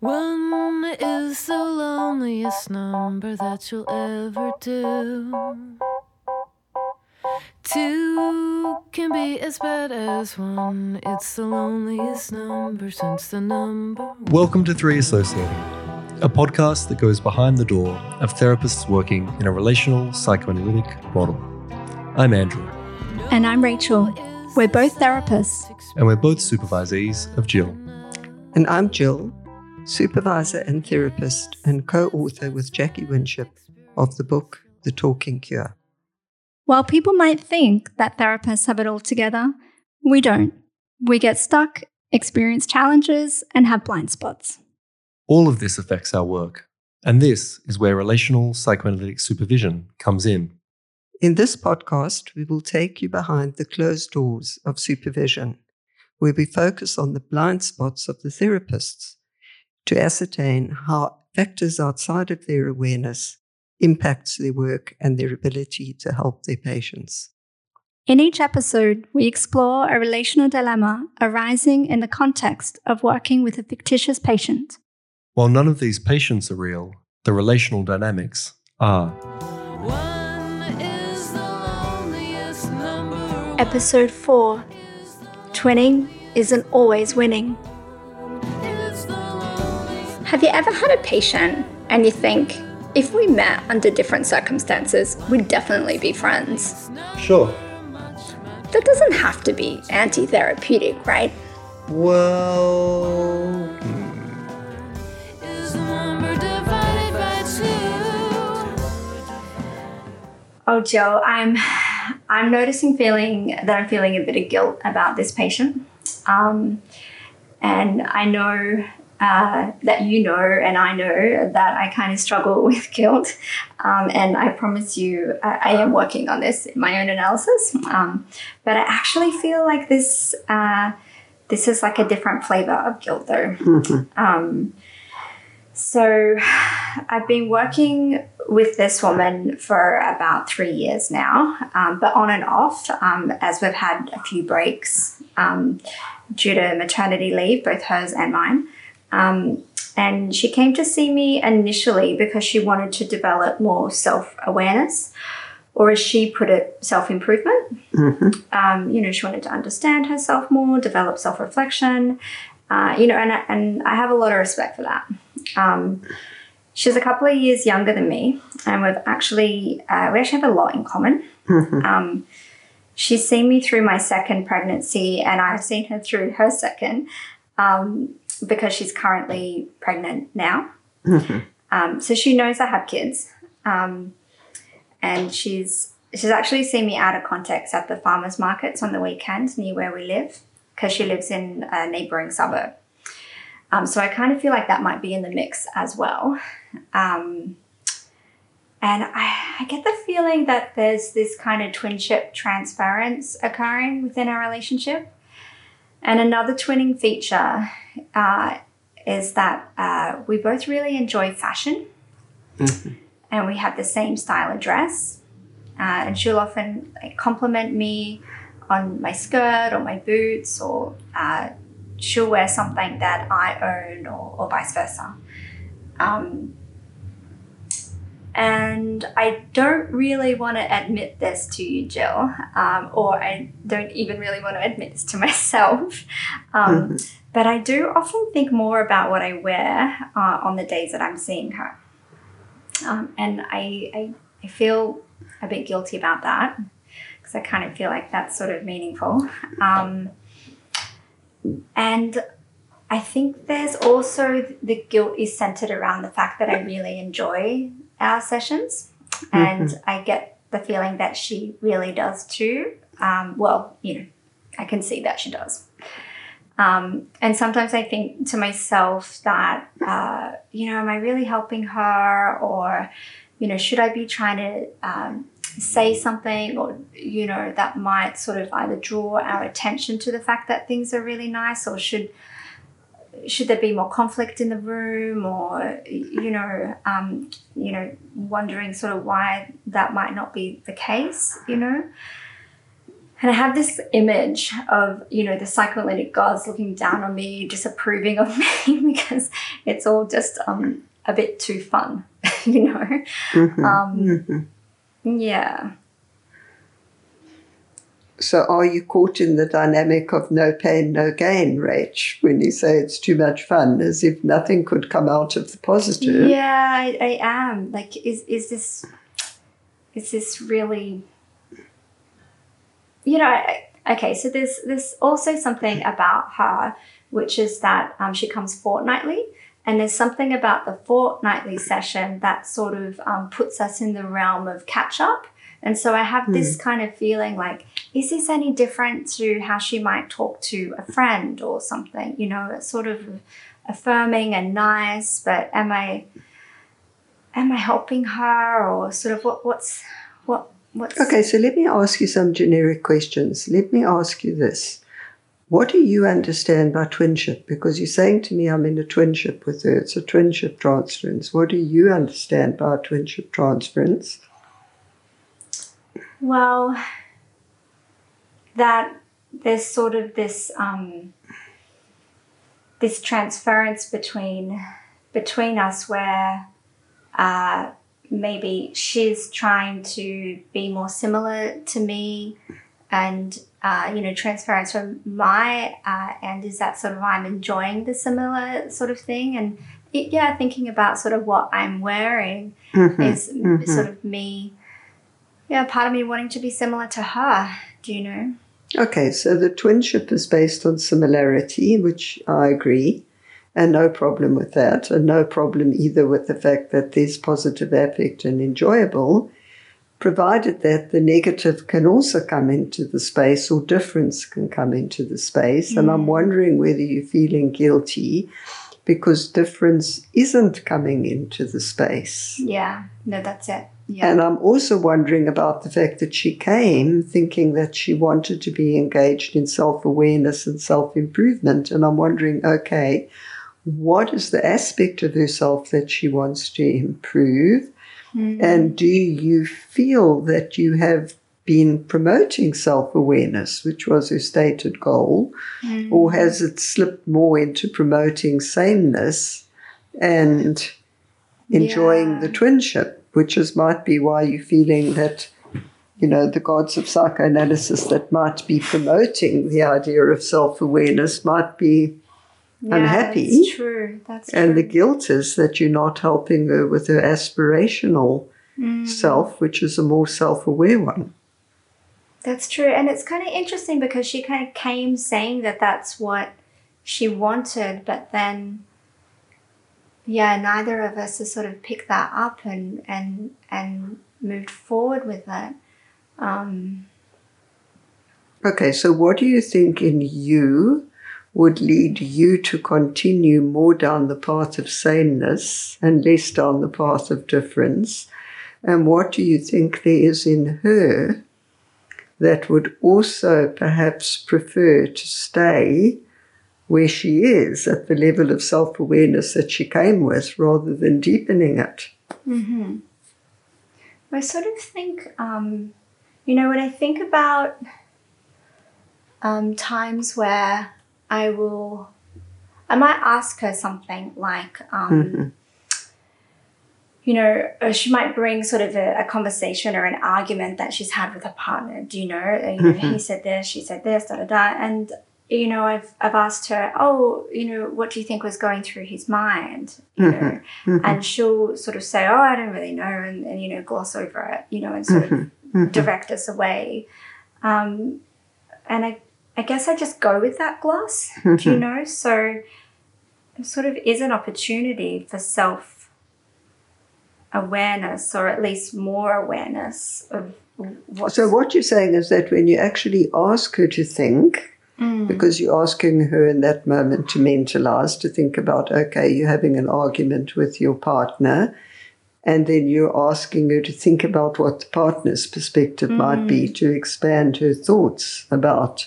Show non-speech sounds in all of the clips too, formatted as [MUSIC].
One is the loneliest number that you'll ever do. Two can be as bad as one. It's the loneliest number since the number. Welcome to Three Associating, a podcast that goes behind the door of therapists working in a relational psychoanalytic model. I'm Andrew, And I'm Rachel. We're both therapists. and we're both supervisees of Jill. And I'm Jill, supervisor and therapist, and co author with Jackie Winship of the book The Talking Cure. While people might think that therapists have it all together, we don't. We get stuck, experience challenges, and have blind spots. All of this affects our work, and this is where relational psychoanalytic supervision comes in. In this podcast, we will take you behind the closed doors of supervision, where we focus on the blind spots of the therapists to ascertain how factors outside of their awareness impacts their work and their ability to help their patients. In each episode, we explore a relational dilemma arising in the context of working with a fictitious patient. While none of these patients are real, the relational dynamics are. One is the loneliest number. Episode 4 Twinning isn't always winning. It's the loneliest. Have you ever had a patient and you think, if we met under different circumstances, we'd definitely be friends? Sure. That doesn't have to be anti therapeutic, right? Well, Is the number divided by two? Oh, Joe, I'm I'm noticing feeling that I'm feeling a bit of guilt about this patient, um, and I know uh, that you know, and I know that I kind of struggle [LAUGHS] with guilt, um, and I promise you, I, I am working on this in my own analysis. Um, but I actually feel like this uh, this is like a different flavor of guilt, though. Um, so I've been working with this woman for about three years now, um, but on and off um, as we've had a few breaks um, due to maternity leave, both hers and mine. Um, and she came to see me initially because she wanted to develop more self awareness, or as she put it, self improvement. Um, you know, she wanted to understand herself more, develop self reflection. Uh, you know, and, I- and I have a lot of respect for that. Um, she's a couple of years younger than me, and we've actually uh, we actually have a lot in common. Um, she's seen me through my second pregnancy, and I've seen her through her second um, because she's currently pregnant now. Um, so she knows I have kids, um, and she's she's actually seen me out of context at the farmers markets on the weekends near where we live because she lives in a neighboring suburb. Um, so I kind of feel like that might be in the mix as well. Um, and I, I get the feeling that there's this kind of twinship transference occurring within our relationship. And another twinning feature uh, is that uh, we both really enjoy fashion and we have the same style of dress. Uh, and she'll often like, compliment me on my skirt or my boots, or uh, she'll wear something that I own, or, or vice versa. Um, and I don't really want to admit this to you, Jill, um, or I don't even really want to admit this to [LAUGHS] myself. Um, But I do often think more about what I wear uh, on the days that I'm seeing her. Um, and I, I, I feel a bit guilty about that because I kind of feel like that's sort of meaningful. Um, and I think there's also the guilt is centered around the fact that I really enjoy our sessions, and I get the feeling that she really does too. Um, well, you know, I can see that she does. Um, and sometimes I think to myself that, uh, you know, am I really helping her? Or, you know, should I be trying to um, say something or, you know, that might sort of either draw our attention to the fact that things are really nice or should should there be more conflict in the room or you know um, you know wondering sort of why that might not be the case you know and I have this image of, you know, the psychoanalytic gods looking down on me, disapproving of [LAUGHS] me because it's all just um, a bit too fun, [LAUGHS] you know? Mhm. Um, Mhm. yeah. So, are you caught in the dynamic of no pain, no gain, Rach, when you say it's too much fun, as if nothing could come out of the positive? Yeah, I, I am. Like, is is this is this really? You know, I, okay. So there's there's also something about her, which is that um, she comes fortnightly, and there's something about the fortnightly session that sort of um, puts us in the realm of catch up. And so I have this hmm. kind of feeling like, is this any different to how she might talk to a friend or something? You know, it's sort of affirming and nice, but am I am I helping her or sort of what what's what what's Okay, so let me ask you some generic questions. Let me ask you this. What do you understand by twinship? Because you're saying to me I'm in a twinship with her. It's a twinship transference. What do you understand by a twinship transference? Well, that there's sort of this um, this transference between between us where uh, maybe she's trying to be more similar to me, and uh, you know, transference from my uh, end is that sort of I'm enjoying the similar sort of thing, and it, yeah, thinking about sort of what I'm wearing Mhm, is mhm. sort of me yeah part of me wanting to be similar to her do you know Okay, so the twinship is based on similarity, which I agree, and no problem with that, and no problem either with the fact that there's positive affect and enjoyable, provided that the negative can also come into the space or difference can come into the space. And I'm mm. wondering whether you're feeling guilty because difference isn't coming into the space. yeah no that's it yeah And I'm also wondering about the fact that she came thinking that she wanted to be engaged in self awareness and self improvement. And I'm wondering, okay, what is the aspect of herself that she wants to improve? Mm. And do you feel that you have been promoting self awareness, which was her stated goal, Mm. or has it slipped more into promoting sameness and enjoying Yeah. the twinship, which is might be why you're feeling that, you know, the gods of psychoanalysis that might be promoting the idea of self awareness might be, yeah, unhappy. that's true that's and the guilt is that you're not helping her with her aspirational Mm. self, which is a more self aware one. that's true and it's kind of interesting because she kind of came saying that that's what she wanted but then yeah neither of us has sort of picked that up and and and moved forward with it um Okay, so what do you think in you would lead you to continue more down the path of sameness and less down the path of difference? And what do you think there is in her that would also perhaps prefer to stay where she is at the level of self awareness that she came with rather than deepening it? Mm-hmm. I sort of think, um, you know, when I think about um, times where I will, I might ask her something like, um, you know, she might bring sort of a, a conversation or an argument that she's had with her partner. Do you know, you know, he said this, she said this, da da da, and you know, I've I've asked her, oh, you know, what do you think was going through his mind, you know, mm-hmm. Mm-hmm. and she'll sort of say, oh, I don't really know, and, and you know, gloss over it, you know, and sort of mm-hmm. direct us away. Um, and I, I guess I just go with that gloss, do you know? So it sort of is an opportunity for self awareness, or at least more awareness of what. So, what you're saying is that when you actually ask her to think, Mm. because you're asking her in that moment to mentalize, to think about, okay, you're having an argument with your partner, and then you're asking her to think about what the partner's perspective might be to expand her thoughts about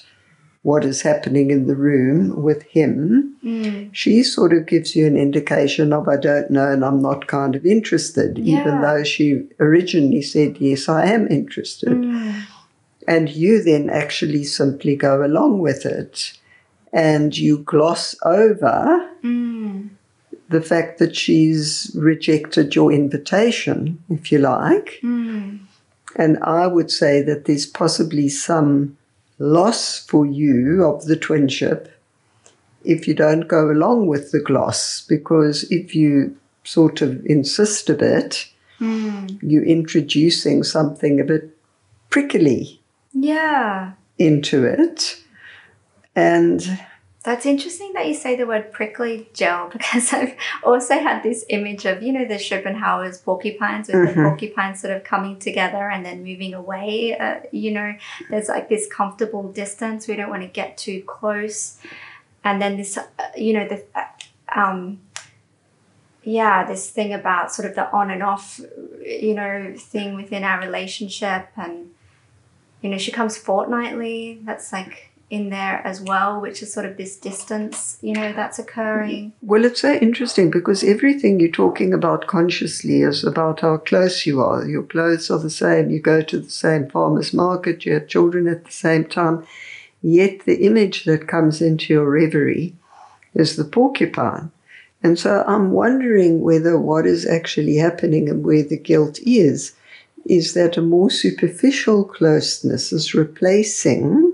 what is happening in the room with him. Mm. She sort of gives you an indication of, I don't know, and I'm not kind of interested, even though she originally said, Yes, I am interested. Mm. And you then actually simply go along with it and you gloss over Mm. the fact that she's rejected your invitation, if you like. Mm. And I would say that there's possibly some loss for you of the twinship if you don't go along with the gloss, because if you sort of insist a bit, Mm. you're introducing something a bit prickly Yeah. into it. And That's interesting that you say the word prickly Jill [LAUGHS] because I've also had this image of, you know, the Schopenhauer's porcupines with the Mhm. porcupines sort of coming together and then moving away. Uh, you know, there's like this comfortable distance. We don't want to get too close. And then this, uh, you know, the, uh, um, yeah, this thing about sort of the on and off, you know, thing within our relationship. And, you know, she comes fortnightly. That's like in there as well, which is sort of this distance, you know, that's occurring. well, it's so interesting because everything you're talking about consciously is about how close you are. Your clothes are the same, you go to the same farmer's market, you have children at the same time. Yet the image that comes into your reverie is the porcupine. And so I'm wondering whether what is actually happening and where the guilt is, is that a more superficial closeness is replacing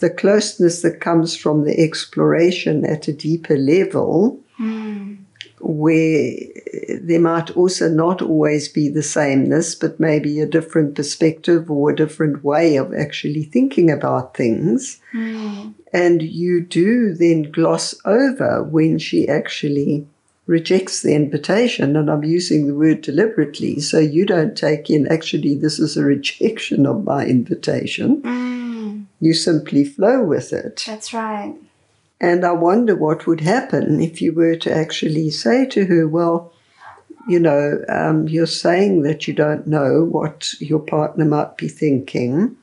the closeness that comes from the exploration at a deeper level, hmm. where there might also not always be the sameness, but maybe a different perspective or a different way of actually thinking about things. Hmm. And you do then gloss over when she actually rejects the invitation. And I'm using the word deliberately, so you don't take in actually, this is a rejection of my invitation. You simply flow with it. That's right. And I wonder what would happen if you were to actually say to her, well, you know, um, you're saying that you don't know what your partner might be thinking.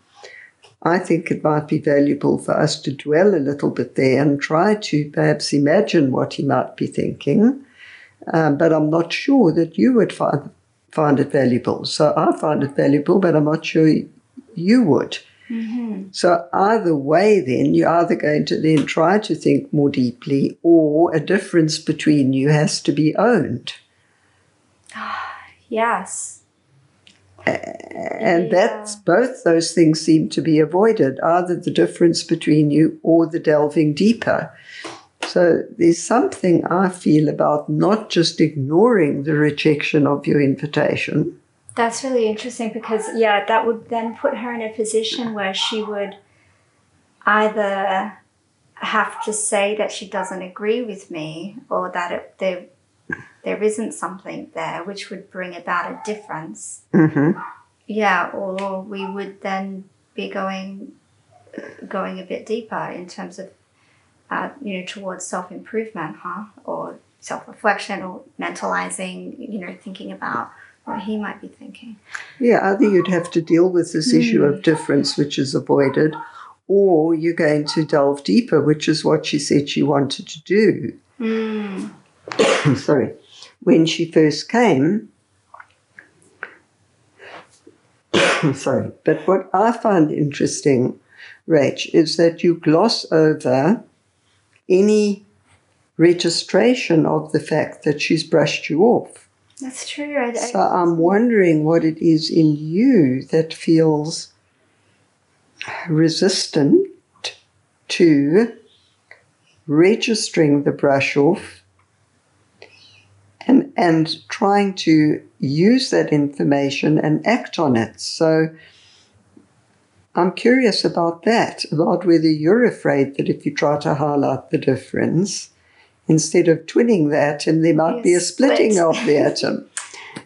I think it might be valuable for us to dwell a little bit there and try to perhaps imagine what he might be thinking. Um, but I'm not sure that you would find, find it valuable. So I find it valuable, but I'm not sure you would. So either way, then you're either going to then try to think more deeply, or a difference between you has to be owned, [SIGHS] Yes. and that's both those things seem to be avoided, either the difference between you or the delving deeper. So there's something I feel about not just ignoring the rejection of your invitation, That's really interesting because, yeah, that would then put her in a position where she would either have to say that she doesn't agree with me or that it, there, there isn't something there, which would bring about a difference. hmm Yeah, or we would then be going going a bit deeper in terms of uh, you know towards self improvement, huh? Or self reflection, or mentalizing. You know, thinking about what he might be thinking. Yeah, either you'd have to deal with this issue of difference, which is avoided, or you're going to delve deeper, which is what she said she wanted to do. [COUGHS] Sorry. When she first came, [COUGHS] sorry, but what I find interesting, Rach, is that you gloss over any registration of the fact that she's brushed you off. That's true. I, I- So I'm wondering what it is in you that feels resistant to registering the brush off and, and trying to use that information and act on it. So I'm curious about that, about whether you're afraid that if you try to highlight the difference, instead of twinning that, and there might Be a be a splitting split. of the [LAUGHS] atom.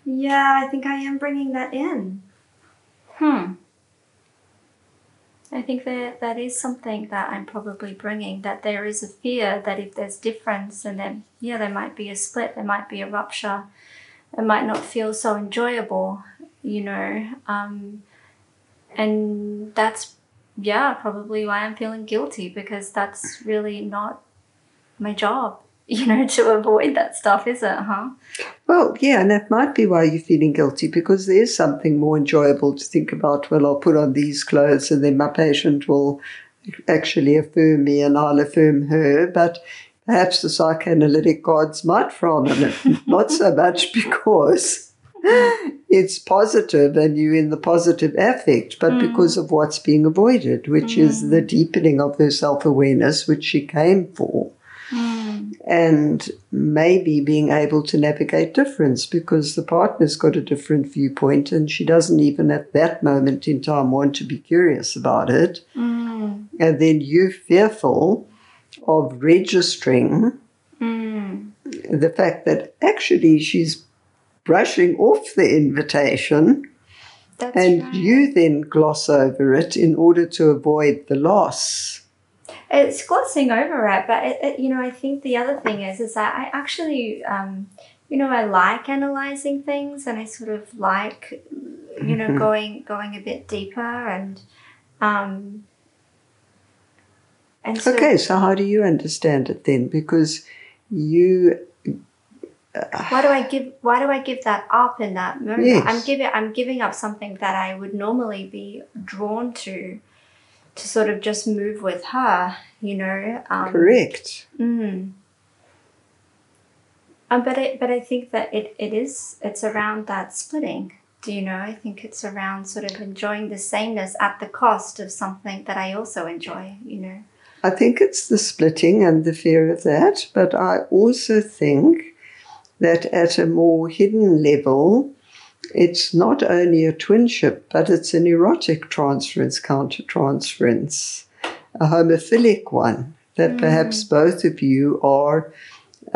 yeah, I think I am bringing that in. Hmm. I think that that is something that I'm probably bringing. That there is a fear that if there's difference, and then yeah, there might be a split, there might be a rupture. It might not feel so enjoyable, you know. Um, and that's yeah, probably why I'm feeling guilty because that's really not my job. [LAUGHS] you know, to avoid that stuff, is it, huh? Well, yeah, and that might be why you're feeling guilty because there's something more enjoyable to think about. Well, I'll put on these clothes and then my patient will actually affirm me and I'll affirm her. But perhaps the psychoanalytic gods might frown on it, [LAUGHS] not so much because it's positive and you're in the positive affect, but because of what's being avoided, which is the deepening of her self awareness, which she came for and maybe being able to navigate difference because the partner's got a different viewpoint and she doesn't even at that moment in time want to be curious about it. Mm. And then you fearful of registering Mm. the fact that actually she's brushing off the invitation That's and right. you then gloss over it in order to avoid the loss. It's glossing over it, but it, it, you know, I think the other thing is, is that I actually, um, you know, I like analyzing things, and I sort of like, you know, Mhm. [LAUGHS] going going a bit deeper, and um, and so Okay, so how do you understand it then? Because you why do I give why do I give that up in that moment? Yes. I'm giving I'm giving up something that I would normally be drawn to, to sort of just move with her, you know. Um, correct. Mm. Um, but I, but I think that it, it is it's around that splitting. Do you know? I think it's around sort of enjoying the sameness at the cost of something that I also enjoy. You know. I think it's the splitting and the fear of that, but I also think that at a more hidden level, it's not only a twinship, but it's an erotic transference, countertransference, a homophilic one that perhaps both of you are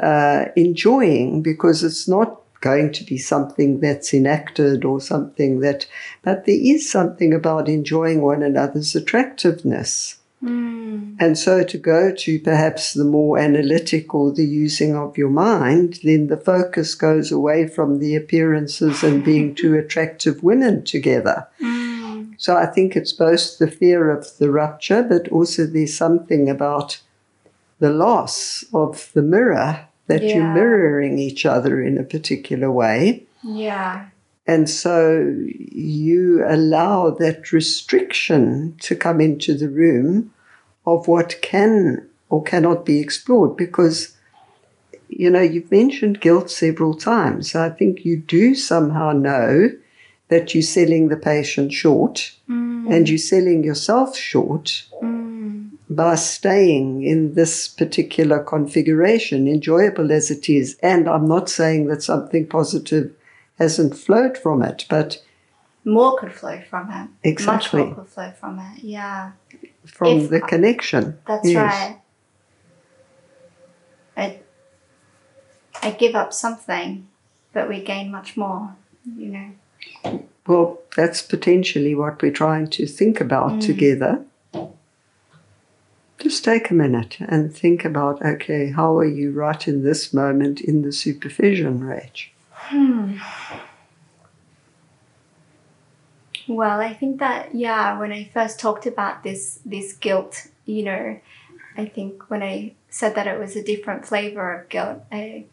uh, enjoying because it's not going to be something that's enacted or something that, but there is something about enjoying one another's attractiveness. Mm. And so to go to perhaps the more analytic or the using of your mind, then the focus goes away from the appearances and being [LAUGHS] two attractive women together. Mm. So I think it's both the fear of the rupture, but also there's something about the loss of the mirror that you're mirroring each other in a particular way. Yeah. And so you allow that restriction to come into the room of what can or cannot be explored because, you know, you've mentioned guilt several times. I think you do somehow know that you're selling the patient short Mm. and you're selling yourself short Mm. by staying in this particular configuration, enjoyable as it is. And I'm not saying that something positive hasn't flowed from it, but More could flow from it. Exactly. Much more could flow from it. Yeah. from If- the connection. That's Yes. right. I, I give up something, but we gain much more, you know. Well, that's potentially what we're trying to think about Mm. together. Just take a minute and think about okay, how are you right in this moment in the supervision, Rach? Hmm. Well, I think that yeah, when I first talked about this this guilt, you know, I think when I said that it was a different flavor of guilt, I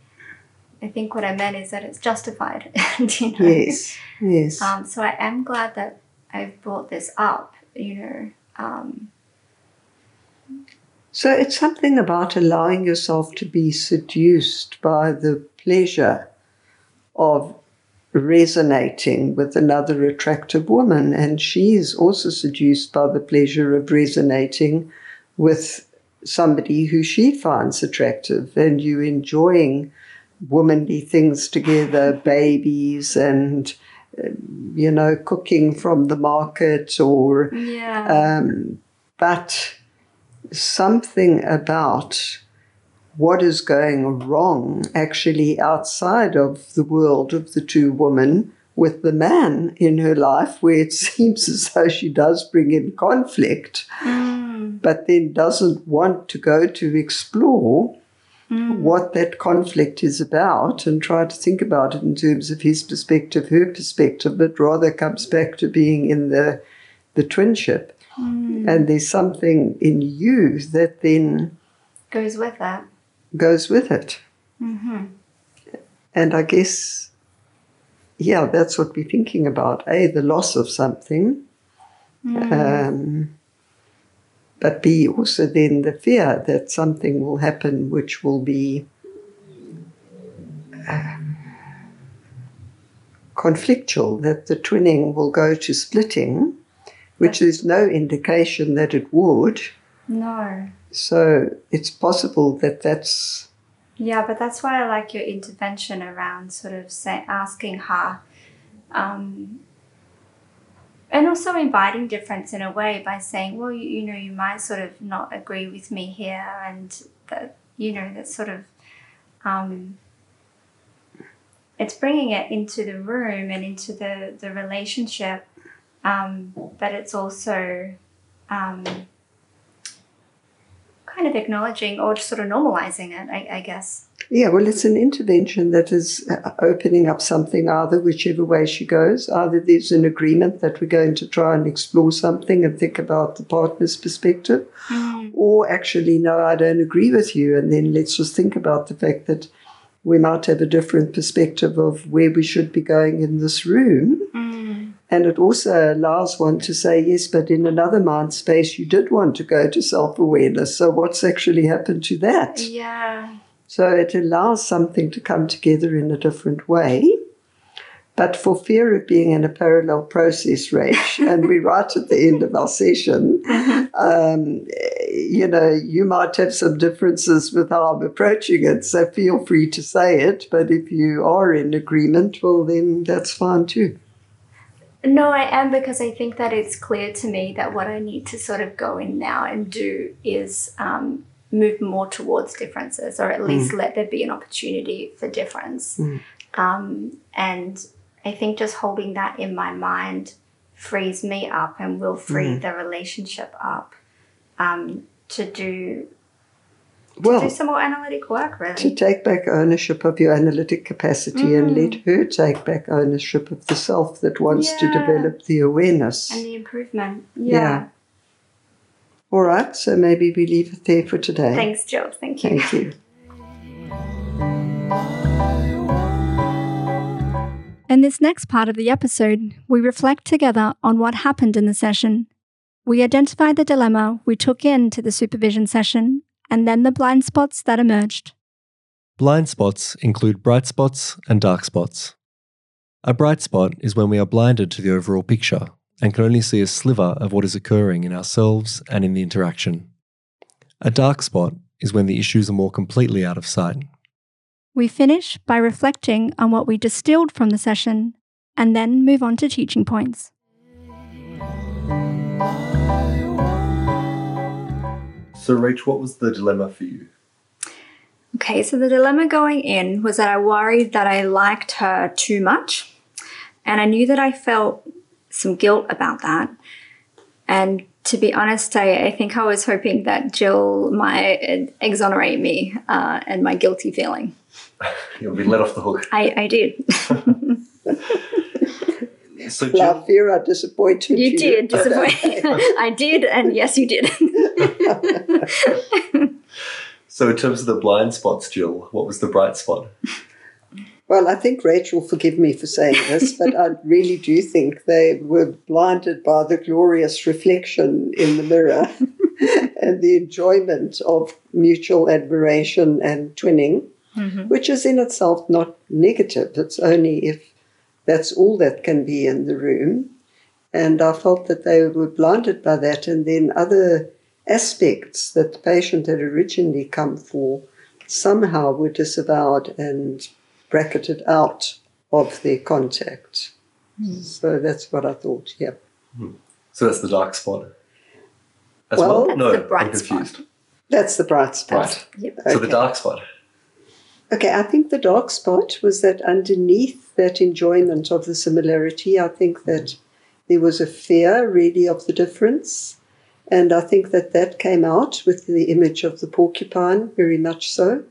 I think what I meant is that it's justified. [LAUGHS] you know, Yes, yes. Um, so I am glad that I've brought this up, you know. Um, So it's something about allowing yourself to be seduced by the pleasure of resonating with another attractive woman. And she is also seduced by the pleasure of resonating with somebody who she finds attractive. And you enjoying womanly things together, babies and, uh, you know, cooking from the market or yeah. um, but something about what is going wrong actually outside of the world of the two women with the man in her life, where it [LAUGHS] seems as though she does bring in conflict, Mm, but then doesn't want to go to explore mm, what that conflict is about and try to think about it in terms of his perspective, her perspective, but rather comes back to being in the the twinship. mm. And there's something in you that then Goes with that. Goes with it. And I guess, yeah, that's what we're thinking about. A, the loss of something, um, but B, also then the fear that something will happen which will be um, conflictual, that the twinning will go to splitting, which there's no indication that it would. No. So it's possible that that's Yeah, but that's why I like your intervention around sort of say, asking her, um, and also inviting difference in a way by saying, well, you, you know, you might sort of not agree with me here, and that you know that sort of, um, it's bringing it into the room and into the the relationship, um, but it's also. Kind of acknowledging or just sort of normalizing it, I, I guess. Yeah, well, it's an intervention that is uh, opening up something, either whichever way she goes. Either there's an agreement that we're going to try and explore something and think about the partner's perspective, or actually, no, I don't agree with you. And then let's just think about the fact that we might have a different perspective of where we should be going in this room. And it also allows one to say, yes, but in another mind space, you did want to go to self awareness. So, what's actually happened to that? Yeah. So it allows something to come together in a different way. But for fear of being in a parallel process, Rach, [LAUGHS] and we're right at the end of our session, um, you know, you might have some differences with how I'm approaching it. So feel free to say it. But if you are in agreement, well, then that's fine too. No, I am because I think that it's clear to me that what I need to sort of go in now and do is um, move more towards differences, or at least let there be an opportunity for difference. Um, and I think just holding that in my mind frees me up and will free the relationship up um, to do Well, do some more analytic work, really. to take back ownership of your analytic capacity and Mm. let her take back ownership of the self that wants to develop the awareness. and the improvement. Yeah. Yeah. All right, so maybe we leave it there for today. Thanks, Jill. Thank you. Thank you. In this next part of the episode, we reflect together on what happened in the session. We identify the dilemma we took into the supervision session and then the blind spots that emerged. Blind spots include bright spots and dark spots. A bright spot is when we are blinded to the overall picture and can only see a sliver of what is occurring in ourselves and in the interaction. A dark spot is when the issues are more completely out of sight. We finish by reflecting on what we distilled from the session and then move on to teaching points. So, Rach, what was the dilemma for you? Okay, so the dilemma going in was that I worried that I liked her too much. And I knew that I felt some guilt about that. And to be honest, I, I think I was hoping that Jill might exonerate me uh, and my guilty feeling. [LAUGHS] You'll be let off the hook. I, I did. [LAUGHS] [LAUGHS] So, Well, I Jill, fear I disappointed you. You did disappoint. [LAUGHS] [LAUGHS] I did, and yes, you did. [LAUGHS] so in terms of the blind spots, Jill, what was the bright spot? Well, I think Rachel forgive me for saying this, but I really do think they were blinded by the glorious reflection in the mirror and the enjoyment of mutual admiration and twinning, mm-hmm. which is in itself not negative. It's only if that's all that can be in the room. And I felt that they were blinded by that, and then other aspects that the patient had originally come for somehow were disavowed and bracketed out of their contact. Hmm. So that's what I thought, yeah. Hmm. So that's the dark spot. As Well- well? That's no, the bright I'm confused. spot. That's the bright spot. Right. Yep. So the dark spot. Okay, I think the dark spot was that underneath that enjoyment of the similarity, I think that there was a fear really of the difference. And I think that that came out with the image of the porcupine, very much so,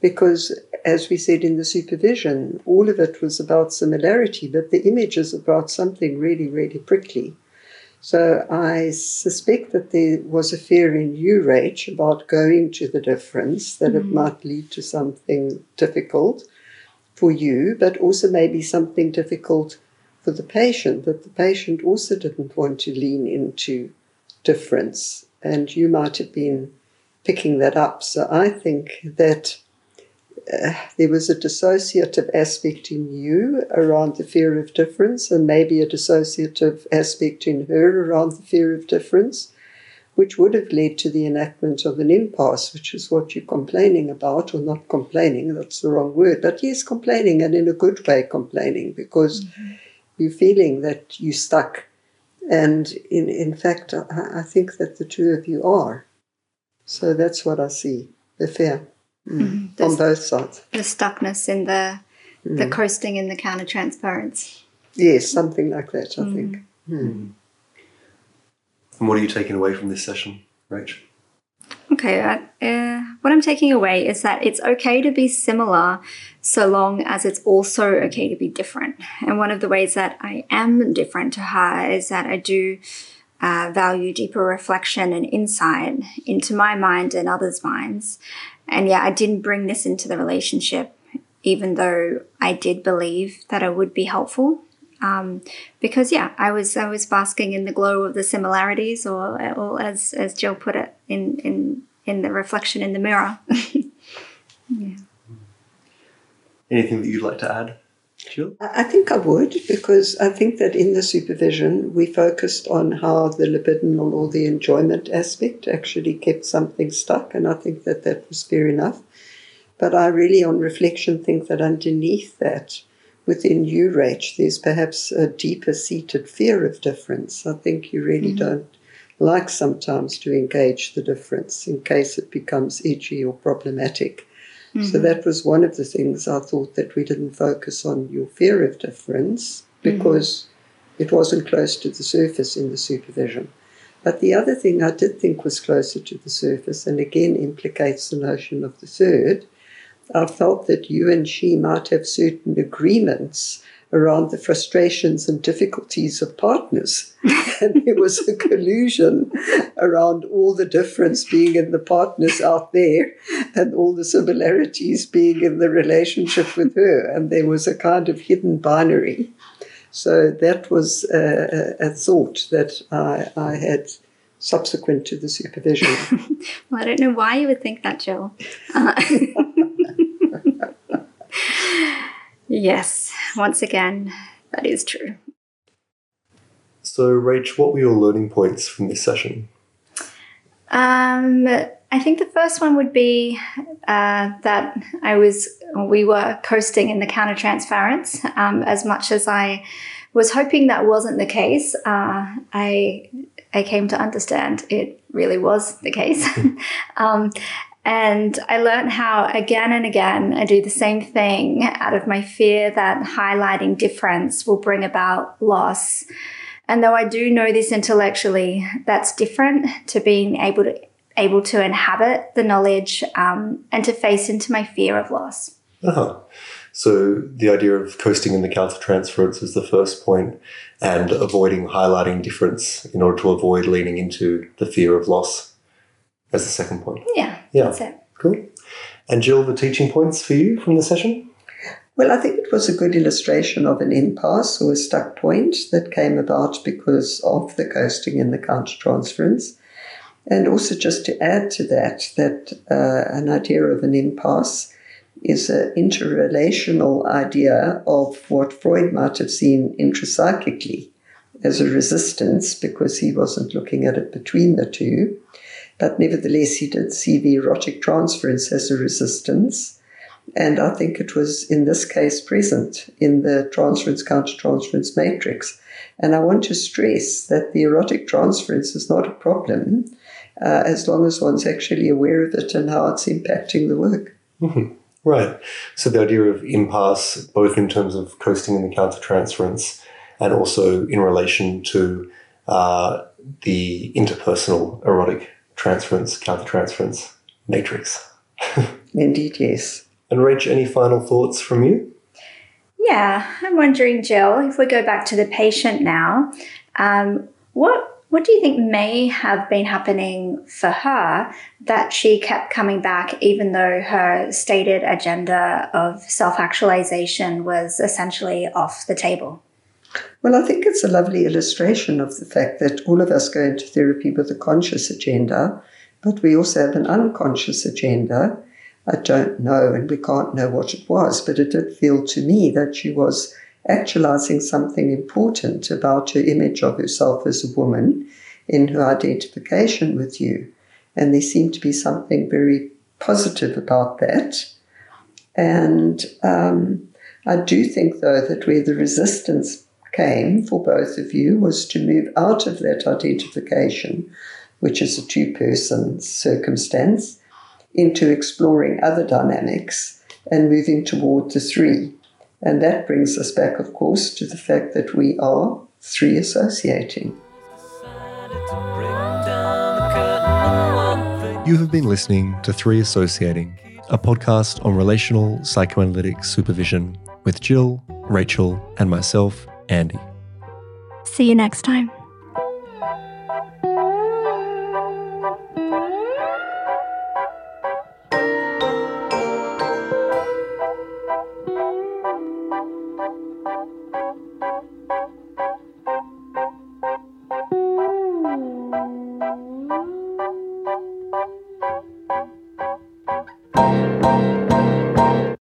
because as we said in the supervision, all of it was about similarity, but the image is about something really, really prickly. So I suspect that there was a fear in you, Rach, about going to the difference, that it mm-hmm. might lead to something difficult for you, but also maybe something difficult for the patient, that the patient also didn't want to lean into difference. And you might have been picking that up. So I think that uh, there was a dissociative aspect in you around the fear of difference, and maybe a dissociative aspect in her around the fear of difference, which would have led to the enactment of an impasse, which is what you're complaining about, or not complaining, that's the wrong word, but yes, complaining, and in a good way complaining, because mm-hmm. you're feeling that you're stuck. And in, in fact, I, I think that the two of you are. So that's what I see, the fear. Mm. [LAUGHS] On both sides. The stuckness in the mm. the coasting in the countertransference. Yes, something like that. I think. Mm. Mm. And what are you taking away from this session, Rach? Okay, uh, uh, what I'm taking away is that it's okay to be similar so long as it's also okay to be different. And one of the ways that I am different to her is that I do uh, value deeper reflection and insight into my mind and others' minds. And yeah, I didn't bring this into the relationship, even though I did believe that it would be helpful. Um, because yeah, I was I was basking in the glow of the similarities, or, or as as Jill put it, in in in the reflection in the mirror. [LAUGHS] yeah. Anything that you'd like to add? Jill? I think I would because I think that in the supervision we focused on how the libidinal or the enjoyment aspect actually kept something stuck, and I think that that was fair enough. But I really, on reflection, think that underneath that, within you, Rach, there's perhaps a deeper seated fear of difference. I think you really mm-hmm. don't like sometimes to engage the difference in case it becomes edgy or problematic. Mm-hmm. So that was one of the things I thought that we didn't focus on your fear of difference because mm-hmm. it wasn't close to the surface in the supervision. But the other thing I did think was closer to the surface, and again implicates the notion of the third, I felt that you and she might have certain agreements around the frustrations and difficulties of partners. [LAUGHS] and there was a collusion around all the difference being in the partners out there and all the similarities being in the relationship with her. And there was a kind of hidden binary. So that was a, a thought that I, I had subsequent to the supervision. [LAUGHS] well, I don't know why you would think that, Jill. Uh, [LAUGHS] yes, once again, that is true. So, Rach, what were your learning points from this session? Um, I think the first one would be uh, that I was, we were coasting in the countertransference. Um, as much as I was hoping that wasn't the case, uh, I I came to understand it really was the case. [LAUGHS] um, and I learned how again and again I do the same thing out of my fear that highlighting difference will bring about loss. And though I do know this intellectually, that's different to being able to able to inhabit the knowledge um, and to face into my fear of loss. Uh-huh. So the idea of coasting in the countertransference is the first point, and avoiding highlighting difference in order to avoid leaning into the fear of loss as the second point. Yeah, yeah. that's it. Cool. And Jill, the teaching points for you from the session? Well, I think it was a good illustration of an impasse or a stuck point that came about because of the coasting and the countertransference. And also, just to add to that, that uh, an idea of an impasse is an interrelational idea of what Freud might have seen intrapsychically as a resistance because he wasn't looking at it between the two. But nevertheless, he did see the erotic transference as a resistance. And I think it was in this case present in the transference countertransference matrix. And I want to stress that the erotic transference is not a problem uh, as long as one's actually aware of it and how it's impacting the work. Mm-hmm. Right. So the idea of impasse, both in terms of coasting and the countertransference, and also in relation to uh, the interpersonal erotic transference, countertransference matrix. [LAUGHS] Indeed, yes. And Rach, any final thoughts from you? Yeah, I'm wondering, Jill, if we go back to the patient now, um, what What do you think may have been happening for her that she kept coming back, even though her stated agenda of self actualization was essentially off the table? Well, I think it's a lovely illustration of the fact that all of us go into therapy with a conscious agenda, but we also have an unconscious agenda. I don't know, and we can't know what it was, but it did feel to me that she was actualizing something important about her image of herself as a woman in her identification with you. And there seemed to be something very positive about that. And um, I do think, though, that where the resistance came for both of you was to move out of that identification, which is a two person circumstance, into exploring other dynamics and moving toward the three. And that brings us back, of course, to the fact that we are three associating. You have been listening to Three Associating, a podcast on relational psychoanalytic supervision with Jill, Rachel, and myself, Andy. See you next time.